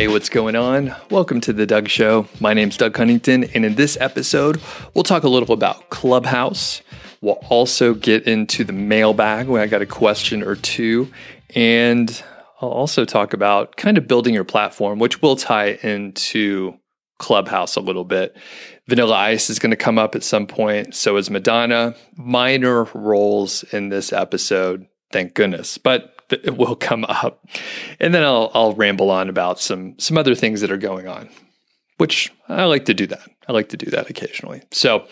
Hey, what's going on? Welcome to The Doug Show. My name's Doug Cunnington, and in this episode, we'll talk a little about Clubhouse. We'll also get into the mailbag when I got a question or two, and I'll also talk about kind of building your platform, which will tie into Clubhouse a little bit. Vanilla Ice is going to come up at some point. So is Madonna. Minor roles in this episode, thank goodness. But it will come up. And then I'll I'll ramble on about some some other things that are going on, which I like to do that. I like to do that occasionally. So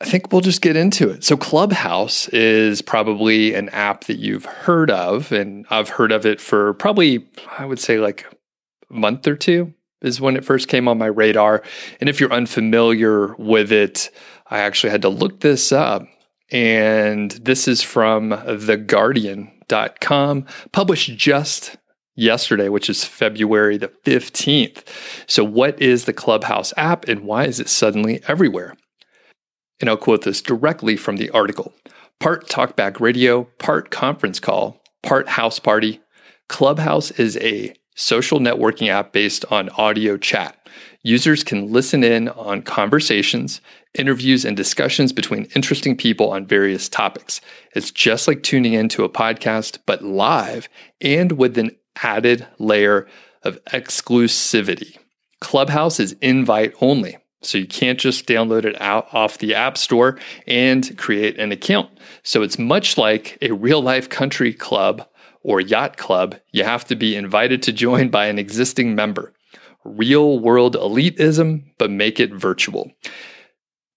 I think we'll just get into it. So Clubhouse is probably an app that you've heard of and I've heard of it for probably I would say like a month or two is when it first came on my radar. And if you're unfamiliar with it, I actually had to look this up. And this is from The Guardian com, published just yesterday, which is February the 15th. So, what is the Clubhouse app and why is it suddenly everywhere? And I'll quote this directly from the article part talkback radio, part conference call, part house party. Clubhouse is a social networking app based on audio chat. Users can listen in on conversations, interviews, and discussions between interesting people on various topics. It's just like tuning into a podcast, but live and with an added layer of exclusivity. Clubhouse is invite only. So you can't just download it out off the App Store and create an account. So it's much like a real life country club or yacht club. You have to be invited to join by an existing member real world elitism, but make it virtual.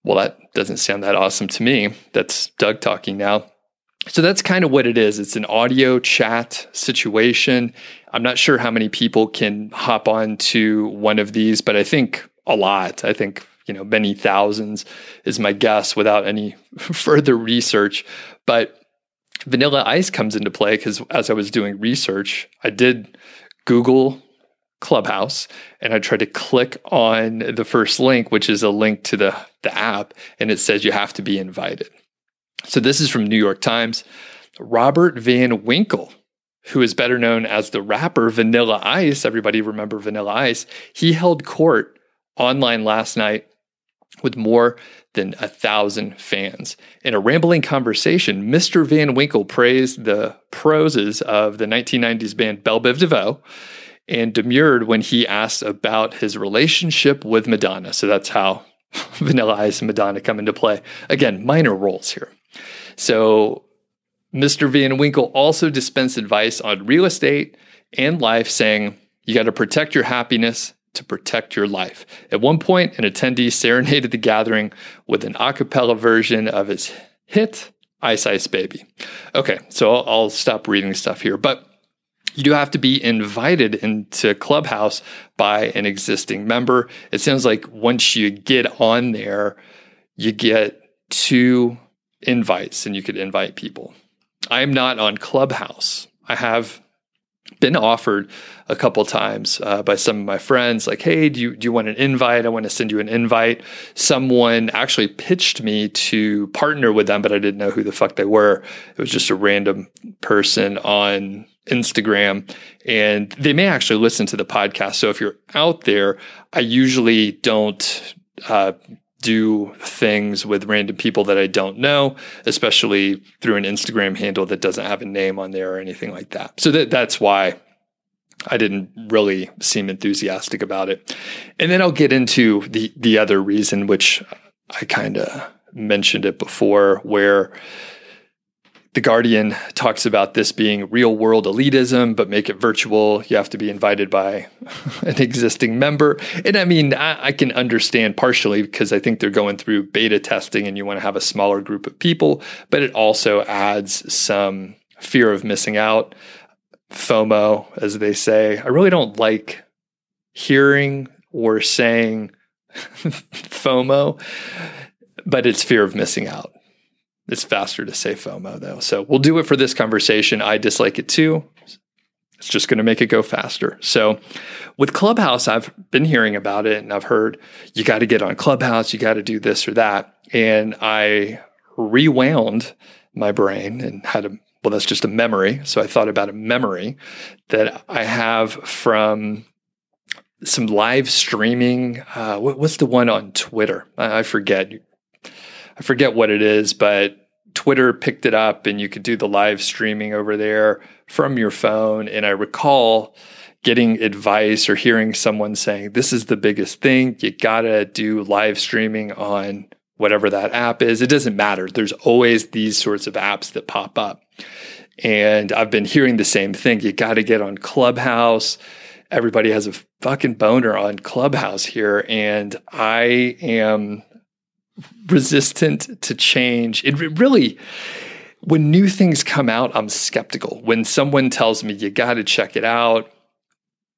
Well, that doesn't sound that awesome to me. That's Doug talking now. So that's kind of what it is. It's an audio chat situation. I'm not sure how many people can hop on to one of these, but I think a lot. I think, you know, many thousands is my guess without any further research. But Vanilla Ice comes into play because as I was doing research, I did Google Clubhouse and I tried to click on the first link, which is a link to the, the app, and it says you have to be invited. So this is from New York Times. Robert Van Winkle, who is better known as the rapper Vanilla Ice, everybody remember Vanilla Ice, he held court online last night with more than a thousand fans. In a rambling conversation, Mr. Van Winkle praised the proses of the 1990s band Bell Biv DeVoe and demurred when he asked about his relationship with Madonna. So that's how Vanilla Ice and Madonna come into play. Again, minor roles here. So Mr. Van Winkle also dispensed advice on real estate and life, saying, You got to protect your happiness to protect your life. At one point, an attendee serenaded the gathering with an a cappella version of his hit, Ice Ice Baby. Okay, so I'll, I'll stop reading stuff here. But you do have to be invited into Clubhouse by an existing member. It sounds like once you get on there, you get two invites and you could invite people. I am not on Clubhouse. I have been offered a couple times uh, by some of my friends like hey do you, do you want an invite i want to send you an invite someone actually pitched me to partner with them but i didn't know who the fuck they were it was just a random person on Instagram, and they may actually listen to the podcast. So if you're out there, I usually don't uh, do things with random people that I don't know, especially through an Instagram handle that doesn't have a name on there or anything like that. So that that's why I didn't really seem enthusiastic about it. And then I'll get into the the other reason, which I kind of mentioned it before, where the Guardian talks about this being real world elitism, but make it virtual. You have to be invited by an existing member. And I mean, I, I, can understand partially because I think they're going through beta testing and you want to have a smaller group of people, but it also adds some fear of missing out, FOMO, as they say. I really don't like hearing or saying FOMO, but it's fear of missing out. It's faster to say FOMO though. So we'll do it for this conversation. I dislike it too. It's just going to make it go faster. So with Clubhouse, I've been hearing about it and I've heard you got to get on Clubhouse, you got to do this or that. And I rewound my brain and had a well, that's just a memory. So I thought about a memory that I have from some live streaming. Uh, what, what's the one on Twitter? I, I forget. I forget what it is, but Twitter picked it up and you could do the live streaming over there from your phone. And I recall getting advice or hearing someone saying, This is the biggest thing. You gotta do live streaming on whatever that app is. It doesn't matter. There's always these sorts of apps that pop up. And I've been hearing the same thing. You gotta get on Clubhouse. Everybody has a fucking boner on Clubhouse here. And I am resistant to change. It really, when new things come out, I'm skeptical. When someone tells me you got to check it out,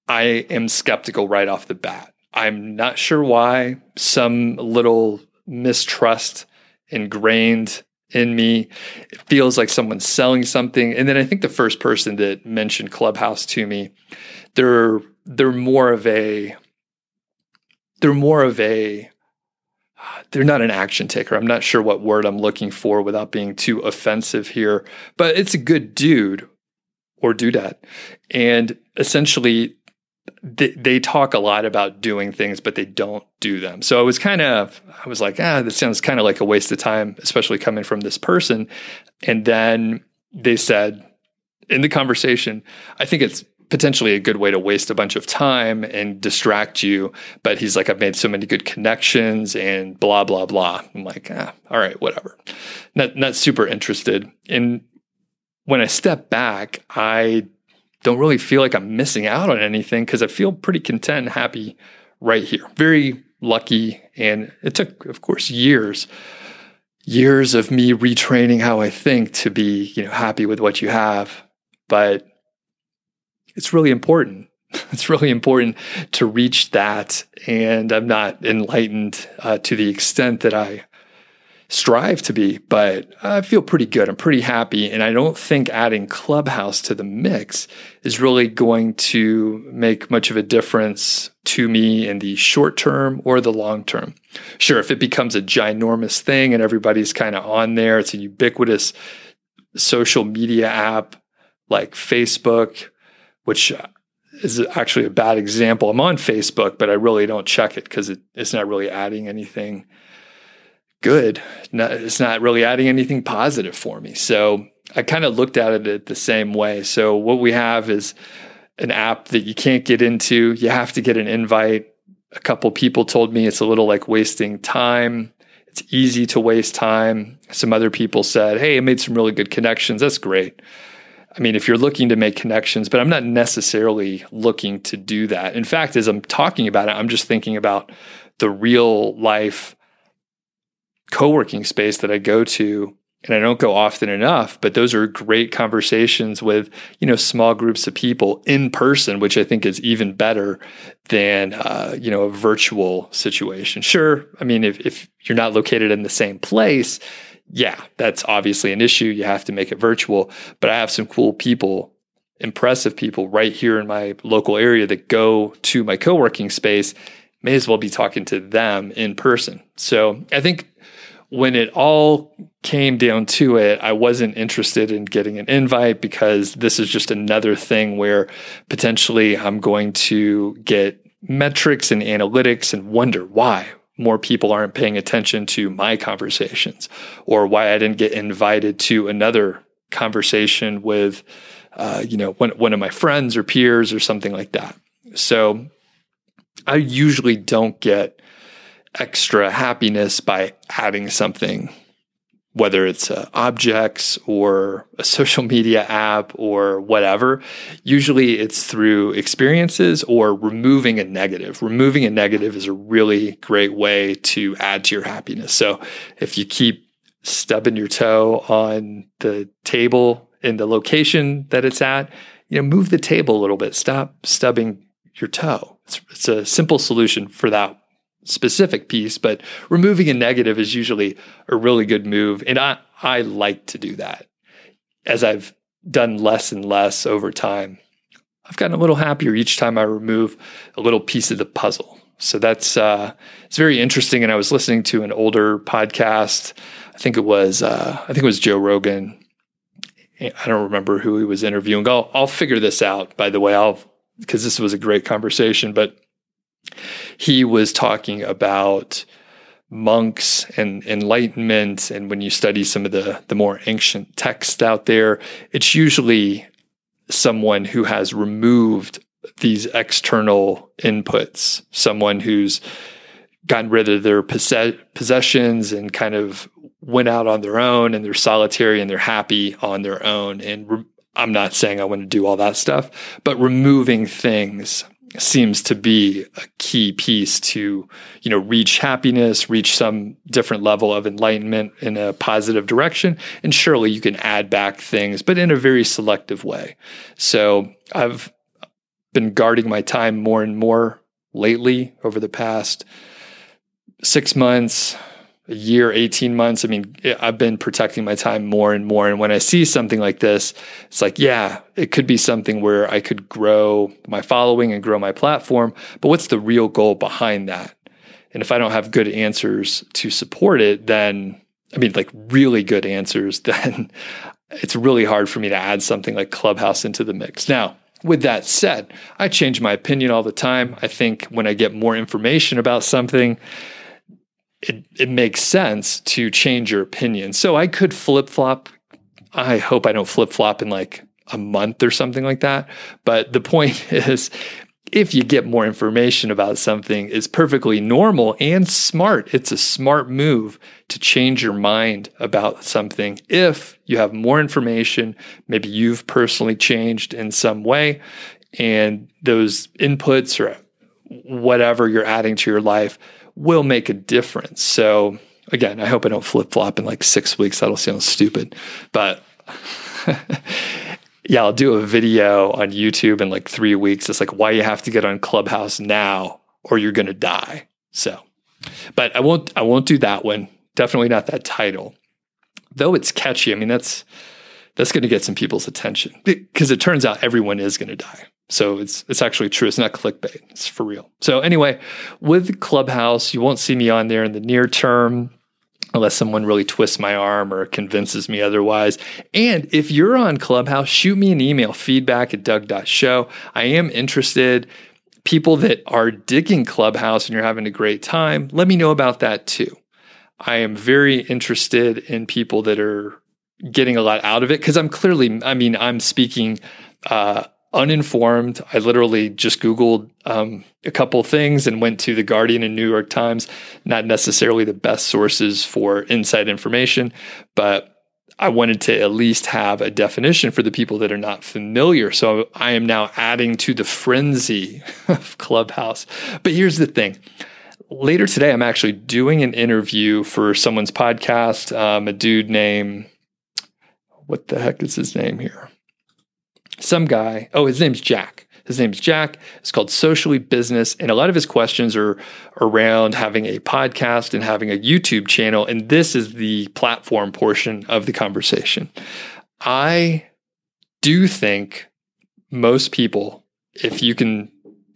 I am skeptical right off the bat. I'm not sure why. Some little mistrust ingrained in me. It feels like someone's selling something. And then I think the first person that mentioned Clubhouse to me, they're they're more of a they're more of a they're not an action taker. I'm not sure what word I'm looking for without being too offensive here, but it's a good dude or dudette. And essentially, they, they talk a lot about doing things, but they don't do them. So I was kind of, I was like, ah, this sounds kind of like a waste of time, especially coming from this person. And then they said in the conversation, I think it's potentially a good way to waste a bunch of time and distract you. But he's like, I've made so many good connections and blah, blah, blah. I'm like, ah, all right, whatever. Not, not super interested. And when I step back, I don't really feel like I'm missing out on anything because I feel pretty content and happy right here. Very lucky. And it took, of course, years years of me retraining how I think to be, you know, happy with what you have. But it's really important. It's really important to reach that. And I'm not enlightened uh, to the extent that I strive to be, but I feel pretty good. I'm pretty happy. And I don't think adding Clubhouse to the mix is really going to make much of a difference to me in the short term or the long term. Sure, if it becomes a ginormous thing and everybody's kind of on there, it's a ubiquitous social media app like Facebook which is actually a bad example. I'm on Facebook, but I really don't check it because it, it's not really adding anything good. it's not really adding anything positive for me. So I kind of looked at it the same way. So what we have is an app that you can't get into. You have to get an invite. A couple people told me it's a little like wasting time. It's easy to waste time. Some other people said, "Hey, I made some really good connections. That's great." I mean, if you're looking to make connections, but I'm not necessarily looking to do that. In fact, as I'm talking about it, I'm just thinking about the real life co working space that I go to. And I don't go often enough, but those are great conversations with, you know, small groups of people in person, which I think is even better than, uh, you know, a virtual situation. Sure. I mean, if, if you're not located in the same place, yeah, that's obviously an issue. You have to make it virtual. But I have some cool people, impressive people right here in my local area that go to my co working space. May as well be talking to them in person. So I think when it all came down to it, I wasn't interested in getting an invite because this is just another thing where potentially I'm going to get metrics and analytics and wonder why more people aren't paying attention to my conversations or why I didn't get invited to another conversation with, uh, you know, one, one of my friends or peers or something like that. So I usually don't get extra happiness by adding something whether it's uh, objects or a social media app or whatever, usually it's through experiences or removing a negative. Removing a negative is a really great way to add to your happiness. So if you keep stubbing your toe on the table in the location that it's at, you know, move the table a little bit. Stop stubbing your toe. It's, it's a simple solution for that specific piece, but removing a negative is usually a really good move. And I, I like to do that as I've done less and less over time. I've gotten a little happier each time I remove a little piece of the puzzle. So that's uh, it's very interesting. And I was listening to an older podcast. I think it was uh, I think it was Joe Rogan. I don't remember who he was interviewing. I'll I'll figure this out. By the way, I'll because this was a great conversation. But he was talking about monks and enlightenment and when you study some of the the more ancient texts out there it's usually someone who has removed these external inputs someone who's gotten rid of their possess- possessions and kind of went out on their own and they're solitary and they're happy on their own. And re- I'm not saying I want to do all that stuff but removing things seems to be a key piece to you know reach happiness reach some different level of enlightenment in a positive direction. And surely you can add back things but in a very selective way. So i've been guarding my time more and more lately over the past 6 months a year, 18 months. I mean, I've been protecting my time more and more. And when I see something like this, it's like, yeah, it could be something where I could grow my following and grow my platform. But what's the real goal behind that? And if I don't have good answers to support it, then I mean, like really good answers, then it's really hard for me to add something like Clubhouse into the mix. Now, with that said, I change my opinion all the time. I think when I get more information about something, it, it makes sense to change your opinion. So I could flip flop. I hope I don't flip flop in like a month or something like that. But the point is, if you get more information about something, it's perfectly normal and smart. It's a smart move to change your mind about something. If you have more information, maybe you've personally changed in some way, and those inputs or whatever you're adding to your life will make a difference. So again, I hope I don't flip flop in like six weeks. That'll sound stupid, but yeah, I'll do a video on YouTube in like three weeks. It's like why you have to get on Clubhouse now or you're going to die. So, but I won't, I won't do that one. Definitely not that title, though it's catchy. I mean, that's, that's going to get some people's attention because it turns out everyone is going to die. So it's it's actually true. It's not clickbait. It's for real. So anyway, with Clubhouse, you won't see me on there in the near term unless someone really twists my arm or convinces me otherwise. And if you're on Clubhouse, shoot me an email, feedback at doug.show. I am interested. People that are digging Clubhouse and you're having a great time, let me know about that too. I am very interested in people that are getting a lot out of it because I'm clearly, I mean, I'm speaking uh, uninformed. I literally just Googled um, a couple things and went to The Guardian and New York Times, not necessarily the best sources for inside information, but I wanted to at least have a definition for the people that are not familiar. So I am now adding to the frenzy of Clubhouse. But here's the thing. Later today, I'm actually doing an interview for someone's podcast, um, a dude named, what the heck is his name here? some guy, oh, his name's Jack. His name's Jack. It's called Socially Business. And a lot of his questions are around having a podcast and having a YouTube channel. And this is the platform portion of the conversation. I do think most people, if you can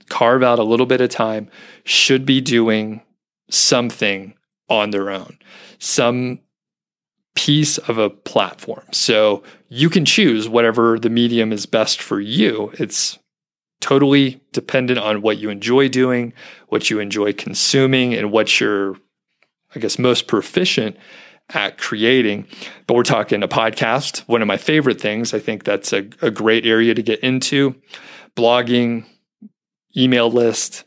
carve out a little bit of time, should be doing something on their own. Some piece of a platform. So you can choose whatever the medium is best for you. It's totally dependent on what you enjoy doing, what you enjoy consuming, and what you're, I guess, most proficient at creating. But we're talking a podcast, one of my favorite things. I think that's a, a great area to get into. Blogging, email list,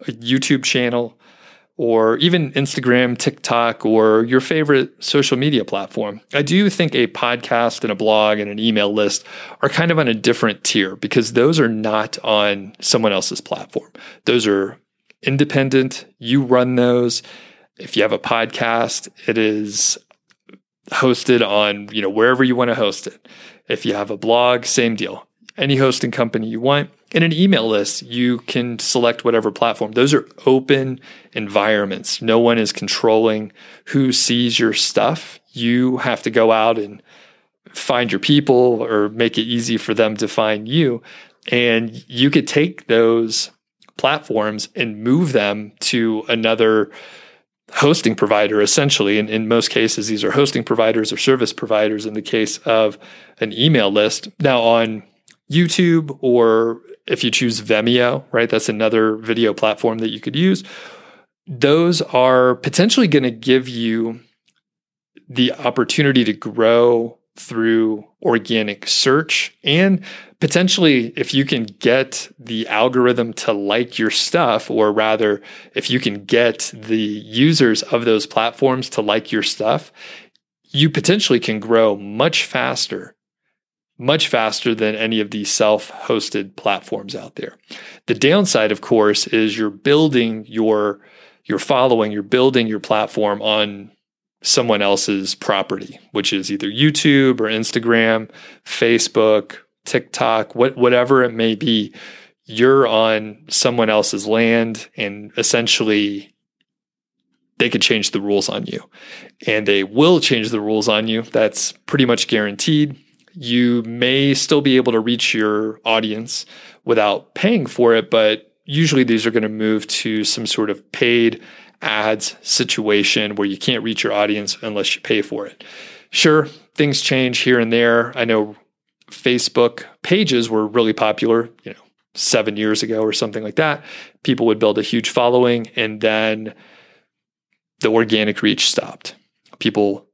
a YouTube channel, or even Instagram, TikTok, or your favorite social media platform. I do think a podcast and a blog and an email list are kind of on a different tier because those are not on someone else's platform. Those are independent. You run those. If you have a podcast, it is hosted on, you know, wherever you want to host it. If you have a blog, same deal. Any hosting company you want in an email list, you can select whatever platform. Those are open environments. No one is controlling who sees your stuff. You have to go out and find your people or make it easy for them to find you. And you could take those platforms and move them to another hosting provider, essentially. And in most cases, these are hosting providers or service providers in the case of an email list. Now, on YouTube or if you choose Vimeo, right, that's another video platform that you could use. Those are potentially going to give you the opportunity to grow through organic search and potentially if you can get the algorithm to like your stuff or rather if you can get the users of those platforms to like your stuff you potentially can grow much faster much faster than any of these self-hosted platforms out there the downside of course is you're building your your following you're building your platform on someone else's property, which is either YouTube or Instagram, Facebook, TikTok, what, whatever it may be. You're on someone else's land, and essentially, they could change the rules on you. And they will change the rules on you. That's pretty much guaranteed. You may still be able to reach your audience without paying for it, but usually these are going to move to some sort of paid ads situation where you can't reach your audience unless you pay for it. Sure, things change here and there. I know Facebook pages were really popular, you know, seven years ago or something like that. People would build a huge following and then the organic reach stopped. People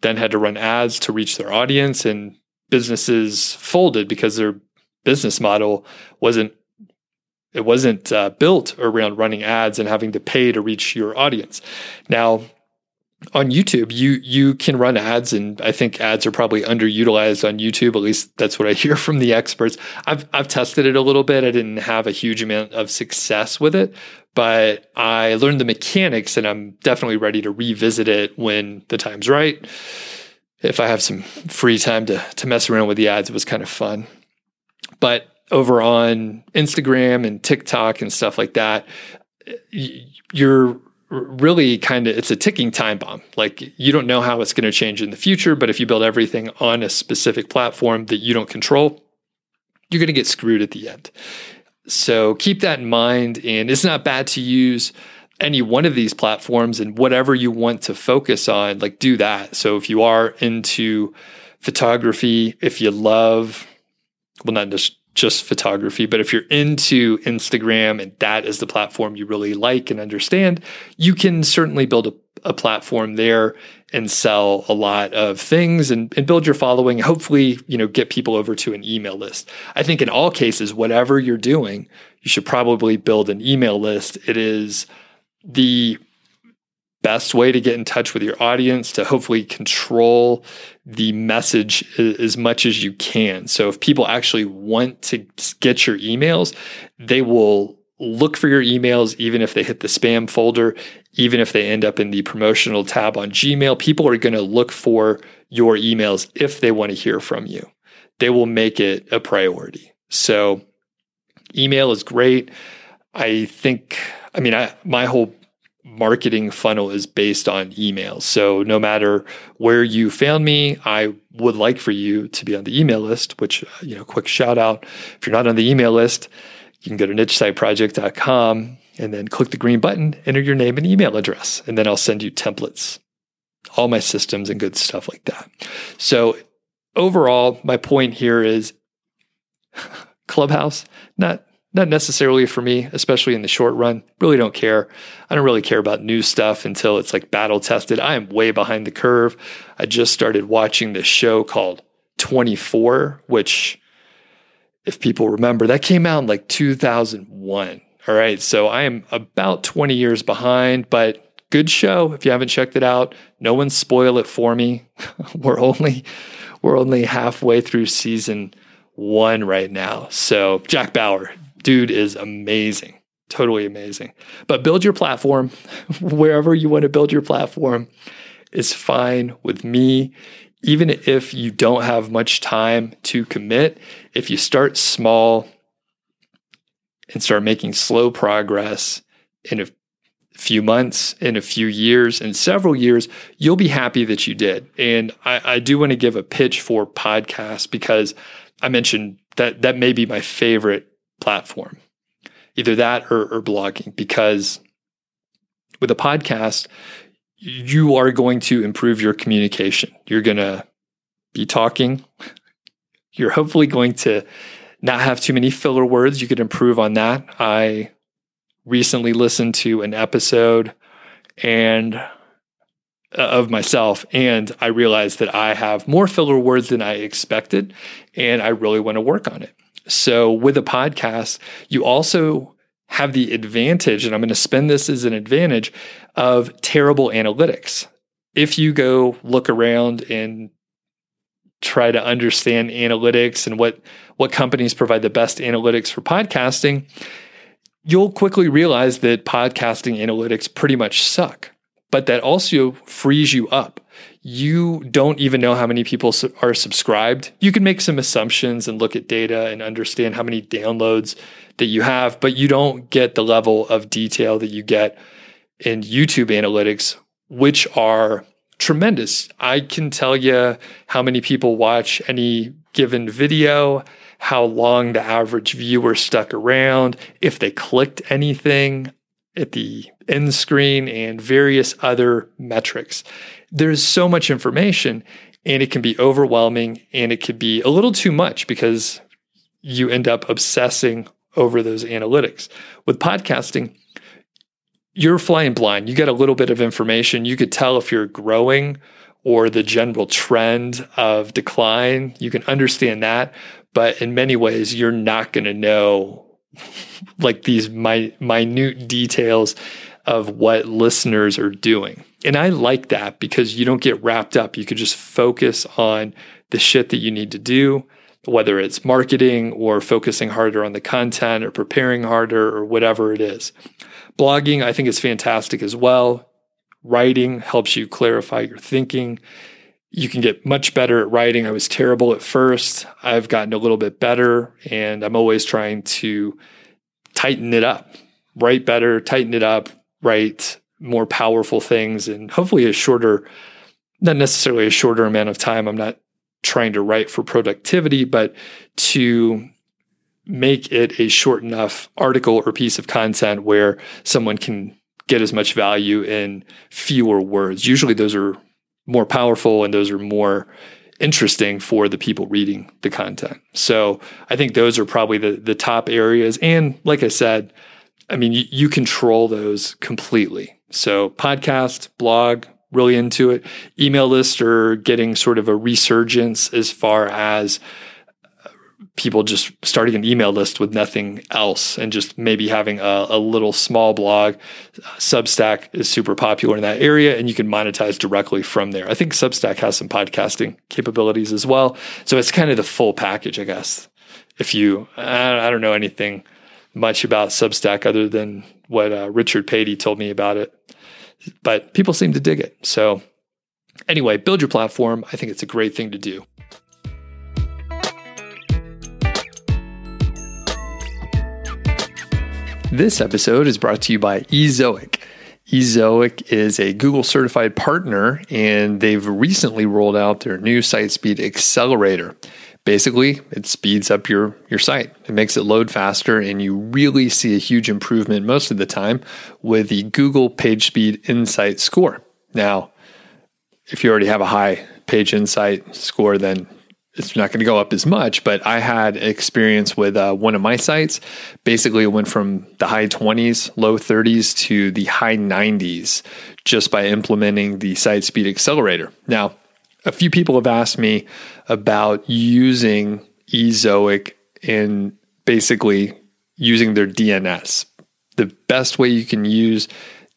then had to run ads to reach their audience and businesses folded because their business model wasn't it wasn't uh, built around running ads and having to pay to reach your audience. Now, on YouTube, you you can run ads, and I think ads are probably underutilized on YouTube. At least that's what I hear from the experts. I've I've tested it a little bit. I didn't have a huge amount of success with it, but I learned the mechanics, and I'm definitely ready to revisit it when the time's right. If I have some free time to to mess around with the ads, it was kind of fun. But over on Instagram and TikTok and stuff like that, you're really kind of it's a ticking time bomb. Like you don't know how it's going to change in the future, but if you build everything on a specific platform that you don't control, you're going to get screwed at the end. So keep that in mind and it's not bad to use any one of these platforms and whatever you want to focus on, like do that. So if you are into photography, if you love well not just just photography. But if you're into Instagram and that is the platform you really like and understand, you can certainly build a, a platform there and sell a lot of things and, and build your following. Hopefully, you know, get people over to an email list. I think in all cases, whatever you're doing, you should probably build an email list. It is the best way to get in touch with your audience to hopefully control the message as much as you can. So if people actually want to get your emails, they will look for your emails even if they hit the spam folder, even if they end up in the promotional tab on Gmail. People are going to look for your emails if they want to hear from you. They will make it a priority. So email is great. I think I mean I my whole marketing funnel is based on emails. So no matter where you found me, I would like for you to be on the email list, which, uh, you know, quick shout out. If you're not on the email list, you can go to nichesiteproject.com and then click the green button, enter your name and email address, and then I'll send you templates, all my systems and good stuff like that. So overall, my point here is Clubhouse, not not necessarily for me, especially in the short run. Really don't care. I don't really care about new stuff until it's like battle tested. I am way behind the curve. I just started watching this show called 24, which, if people remember, that came out in like 2001. All right. So I am about 20 years behind, but good show. If you haven't checked it out, no one spoil it for me. we're only we're only halfway through season one right now. So Jack Bauer, dude is amazing. Totally amazing. But build your platform wherever you want to build your platform is fine with me. Even if you don't have much time to commit, if you start small and start making slow progress in a few months, in a few years, in several years, you'll be happy that you did. And I, I do want to give a pitch for podcasts because I mentioned that that may be my favorite platform, either that or, or blogging, because with a podcast, you are going to improve your communication. You're going to be talking. You're hopefully going to not have too many filler words. You could improve on that. I recently listened to an episode and uh, of myself and I realized that I have more filler words than I expected and I really want to work on it. So with a podcast, you also have the advantage and I'm going to spend this as an advantage of terrible analytics. If you go look around and try to understand analytics and what what companies provide the best analytics for podcasting, you'll quickly realize that podcasting analytics pretty much suck. But that also frees you up. You don't even know how many people are subscribed. You can make some assumptions and look at data and understand how many downloads that you have, but you don't get the level of detail that you get in YouTube analytics, which are tremendous. I can tell you how many people watch any given video, how long the average viewer stuck around, if they clicked anything at the end screen, and various other metrics. There's so much information, and it can be overwhelming and it could be a little too much because you end up obsessing over those analytics. With podcasting, you're flying blind. You get a little bit of information. You could tell if you're growing or the general trend of decline. You can understand that. But in many ways, you're not going to know like these mi- minute details of what listeners are doing. And I like that because you don't get wrapped up. You could just focus on the shit that you need to do, whether it's marketing or focusing harder on the content or preparing harder or whatever it is. Blogging, I think, is fantastic as well. Writing helps you clarify your thinking. You can get much better at writing. I was terrible at first. I've gotten a little bit better, and I'm always trying to tighten it up, write better, tighten it up, write more powerful things, and hopefully a shorter, not necessarily a shorter amount of time. I'm not trying to write for productivity, but to make it a short enough article or piece of content where someone can get as much value in fewer words. Usually those are more powerful and those are more interesting for the people reading the content. So I think those are probably the the top areas. And like I said, I mean you, you control those completely. So podcast, blog, really into it. Email list are getting sort of a resurgence as far as uh, people just starting an email list with nothing else and just maybe having a, a, little small blog. Substack is super popular in that area and you can monetize directly from there. I think Substack has some podcasting capabilities as well. So it's kind of the full package, I guess. If you, I don't know anything much about Substack other than what uh, Richard Patey told me about it, but people seem to dig it. So anyway, build your platform. I think it's a great thing to do. This episode is brought to you by Ezoic. Ezoic is a Google certified partner, and they've recently rolled out their new site speed accelerator. Basically, it speeds up your, your site. It makes it load faster, and you really see a huge improvement most of the time with the Google Page Speed Insight score. Now, if you already have a high page insight score, then it's not going to go up as much, but I had experience with uh, one of my sites. Basically, it went from the high 20s, low 30s to the high 90s just by implementing the site speed accelerator. Now, a few people have asked me about using Ezoic and basically using their DNS. The best way you can use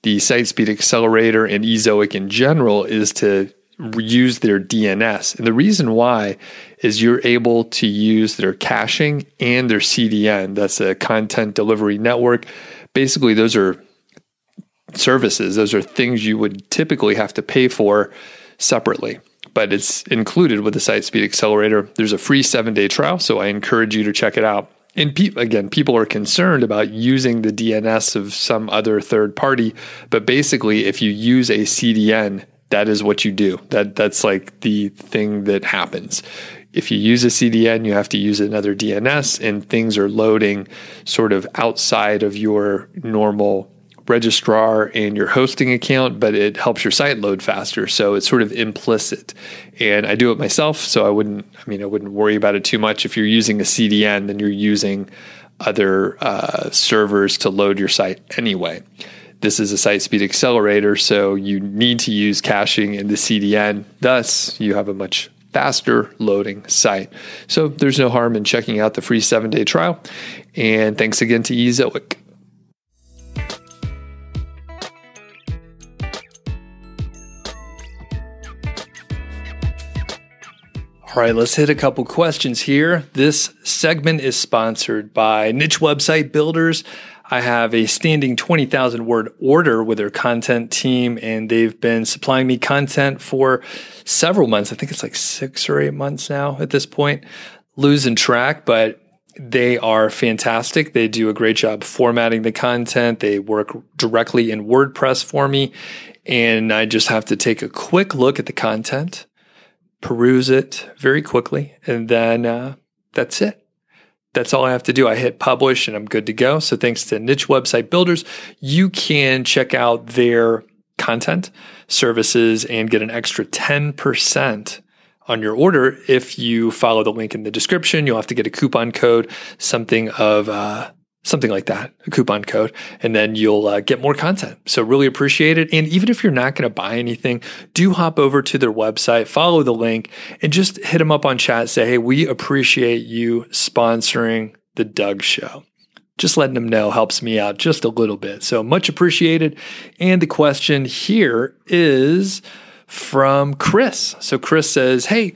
the site speed accelerator and Ezoic in general is to use their DNS. And the reason why is you're able to use their caching and their CDN. That's a content delivery network. Basically, those are services, those are things you would typically have to pay for separately. But it's included with the Site Speed Accelerator. There's a free seven day trial, so I encourage you to check it out. And pe- again, people are concerned about using the DNS of some other third party. But basically, if you use a CDN, that is what you do. That that's like the thing that happens. If you use a CDN, you have to use another DNS, and things are loading sort of outside of your normal registrar and your hosting account, but it helps your site load faster. So it's sort of implicit. And I do it myself, so I wouldn't, I mean, I wouldn't worry about it too much. If you're using a CDN, then you're using other uh, servers to load your site anyway. This is a site speed accelerator, so you need to use caching in the CDN. Thus, you have a much faster loading site. So there's no harm in checking out the free seven day trial. And thanks again to Ezoic. All right, let's hit a couple questions here. This segment is sponsored by Niche Website Builders. I have a standing 20,000 word order with their content team, and they've been supplying me content for several months. I think it's like six or eight months now at this point. Losing track, but they are fantastic. They do a great job formatting the content. They work directly in WordPress for me. And I just have to take a quick look at the content peruse it very quickly, and then uh, that's it. That's all I have to do. I hit publish and I'm good to go. So thanks to Niche Website Builders, you can check out their content, services, and get an extra 10% on your order if you follow the link in the description. You'll have to get a coupon code, something of uh, something like that, a coupon code, and then you'll uh, get more content. So really appreciate it. And even if you're not going to buy anything, do hop over to their website, follow the link, and just hit them up on chat. Say, hey, we appreciate you sponsoring the Doug Show. Just letting them know helps me out just a little bit. So much appreciated. And the question here is from Chris. So Chris says, hey,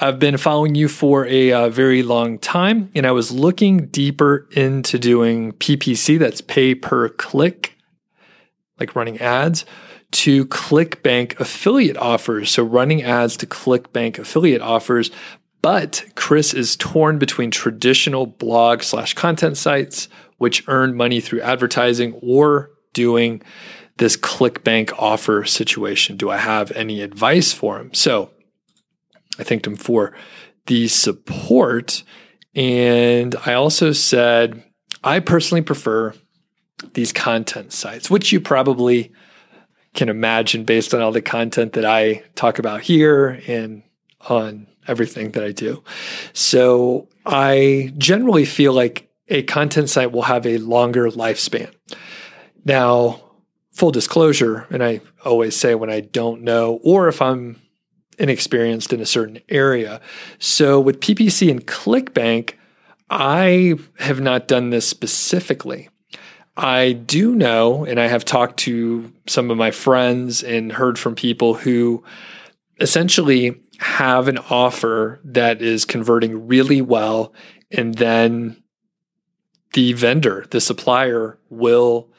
I've been following you for a uh, very long time, and I was looking deeper into doing PPC, that's pay per click, like running ads, to ClickBank affiliate offers. So running ads to ClickBank affiliate offers. But Chris is torn between traditional blog slash content sites, which earn money through advertising, or doing this ClickBank offer situation. Do I have any advice for him? So I thanked him for the support. And I also said, I personally prefer these content sites, which you probably can imagine based on all the content that I talk about here and on everything that I do. So I generally feel like a content site will have a longer lifespan. Now, full disclosure, and I always say when I don't know, or if I'm inexperienced in a certain area. So with PPC and ClickBank, I have not done this specifically. I do know, and I have talked to some of my friends and heard from people who essentially have an offer that is converting really well, and then the vendor, the supplier, will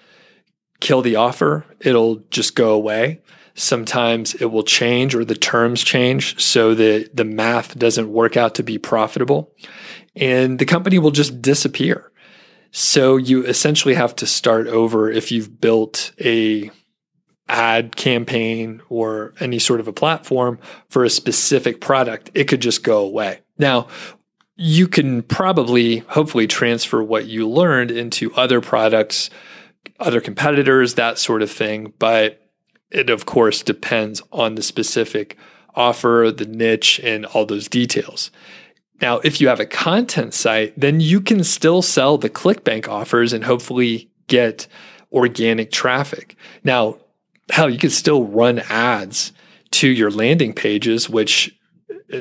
kill the offer. It'll just go away. Sometimes it will change or the terms change so that the math doesn't work out to be profitable and the company will just disappear. So you essentially have to start over if you've built a ad campaign or any sort of a platform for a specific product, it could just go away. Now, you can probably hopefully transfer what you learned into other products, other competitors, that sort of thing, but it of course depends on the specific offer, the niche, and all those details. Now, if you have a content site, then you can still sell the ClickBank offers and hopefully get organic traffic. Now, hell, you can still run ads to your landing pages, which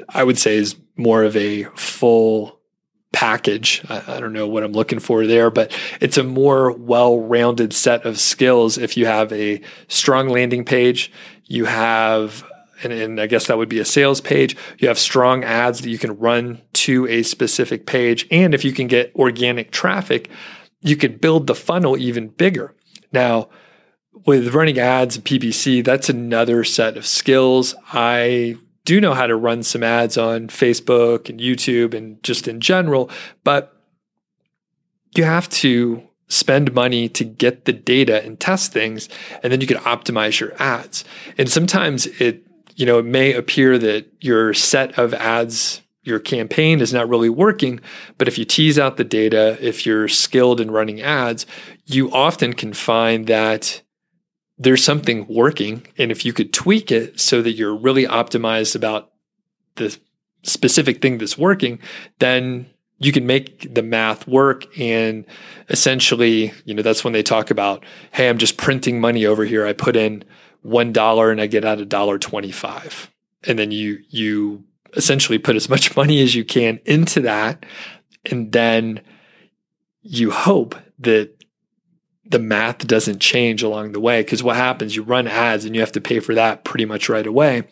I would say is more of a full package. I, I, don't know what I'm looking for there, but it's a more well rounded set of skills if you have a strong landing page, you have and, and, I guess that would be a sales page. You have strong ads that you can run to a specific page. And if you can get organic traffic, you could build the funnel even bigger. Now, with running ads and PPC, that's another set of skills. I do know how to run some ads on Facebook and YouTube and just in general, but you have to spend money to get the data and test things and then you can optimize your ads. And sometimes it you know, it may appear that your set of ads your campaign is not really working. But if you tease out the data, if you're skilled in running ads, you often can find that there's something working. And if you could tweak it so that you're really optimized about the specific thing that's working, then you can make the math work. And essentially you know that's when they talk about hey i'm just printing money over here. I put in one dollar and i get out a dollar 25 and then you you essentially put as much money as you can into that. And then you hope that the math doesn't change along the way because what happens you run ads and you have to pay for that pretty much right away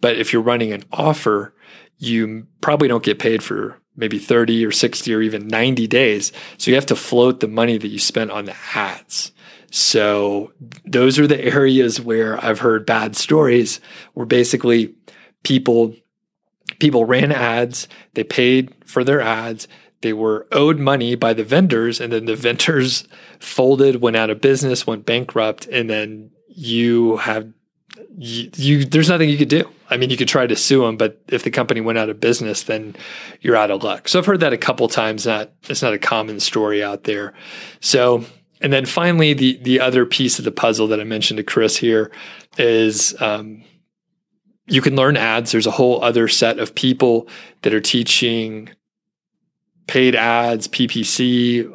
but if you're running an offer you probably don't get paid for maybe 30 or 60 or even 90 days. So you have to float the money that you spent on the ads. So those are the areas where I've heard bad stories where basically people people ran ads, they paid for their ads, they were owed money by the vendors and then the vendors folded, went out of business, went bankrupt and then you have you, you, there's nothing you could do. I mean, you could try to sue them, but if the company went out of business, then you're out of luck. So I've heard that a couple times. Not it's not a common story out there. So and then finally, the the other piece of the puzzle that I mentioned to Chris here is um, you can learn ads. There's a whole other set of people that are teaching paid ads, PPC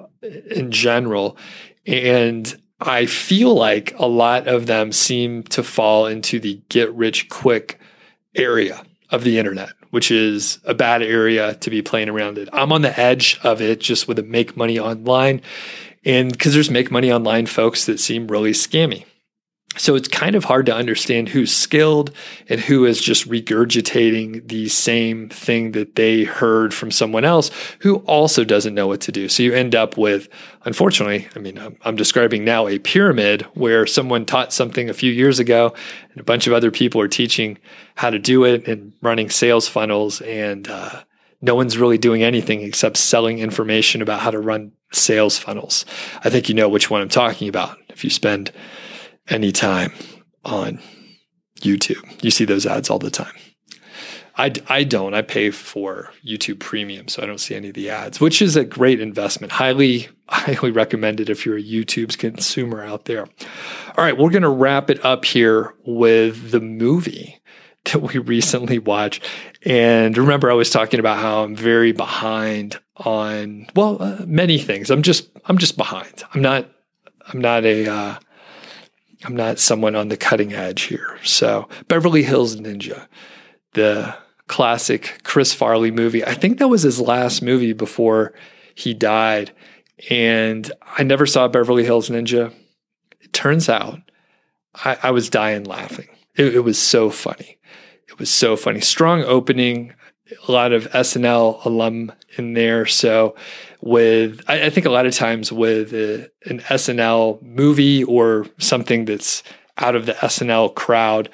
in general, and I feel like a lot of them seem to fall into the get rich quick area of the internet, which is a bad area to be playing around in. I'm on the edge of it just with the make money online. And because there's make money online folks that seem really scammy. So it's kind of hard to understand who's skilled and who is just regurgitating the same thing that they heard from someone else who also doesn't know what to do. So you end up with, unfortunately, I mean, I'm, describing now a pyramid where someone taught something a few years ago and a bunch of other people are teaching how to do it and running sales funnels and, uh, no one's really doing anything except selling information about how to run sales funnels. I think you know which one I'm talking about. If you spend anytime on YouTube. You see those ads all the time. I, I don't. I pay for YouTube Premium, so I don't see any of the ads, which is a great investment. Highly, highly recommended if you're a YouTube's consumer out there. All right, we're going to wrap it up here with the movie that we recently watched. And remember, I was talking about how I'm very behind on well, uh, many things. I'm just I'm just behind. I'm not I'm not a uh, I'm not someone on the cutting edge here. So, Beverly Hills Ninja, the classic Chris Farley movie. I think that was his last movie before he died. And I never saw Beverly Hills Ninja. It turns out I, I was dying laughing. It, it was so funny. It was so funny. Strong opening, a lot of SNL alum in there. So with I, I think a lot of times with a, an SNL movie or something that's out of the SNL crowd,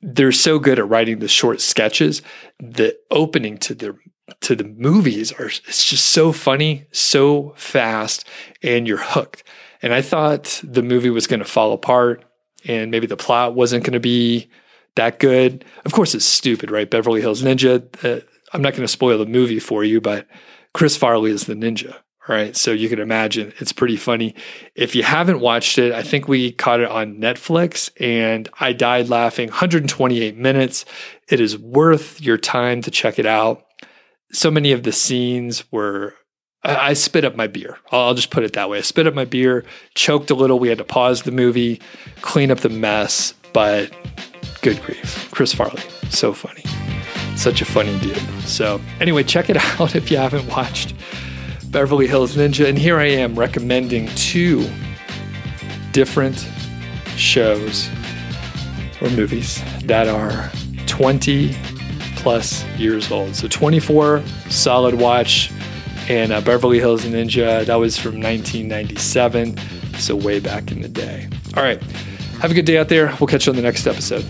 they're so good at writing the short sketches. The opening to the to the movies are it's just so funny, so fast, and you're hooked. And I thought the movie was going to fall apart, and maybe the plot wasn't going to be that good. Of course, it's stupid, right? Beverly Hills Ninja. Uh, I'm not going to spoil the movie for you, but Chris Farley is the ninja. Right. So you can imagine it's pretty funny. If you haven't watched it, I think we caught it on Netflix and I died laughing 128 minutes. It is worth your time to check it out. So many of the scenes were, I, spit up my beer. I'll just put it that way. I spit up my beer, choked a little. We had to pause the movie, clean up the mess, but good grief. Chris Farley, so funny. Such a funny dude. So, anyway, check it out if you haven't watched Beverly Hills Ninja. And here I am recommending two different shows or movies that are 20 plus years old. So 24 solid watch and uh, Beverly Hills Ninja, that was from 1997. So way back in the day. All right. Have a good day out there. We'll catch you on the next episode.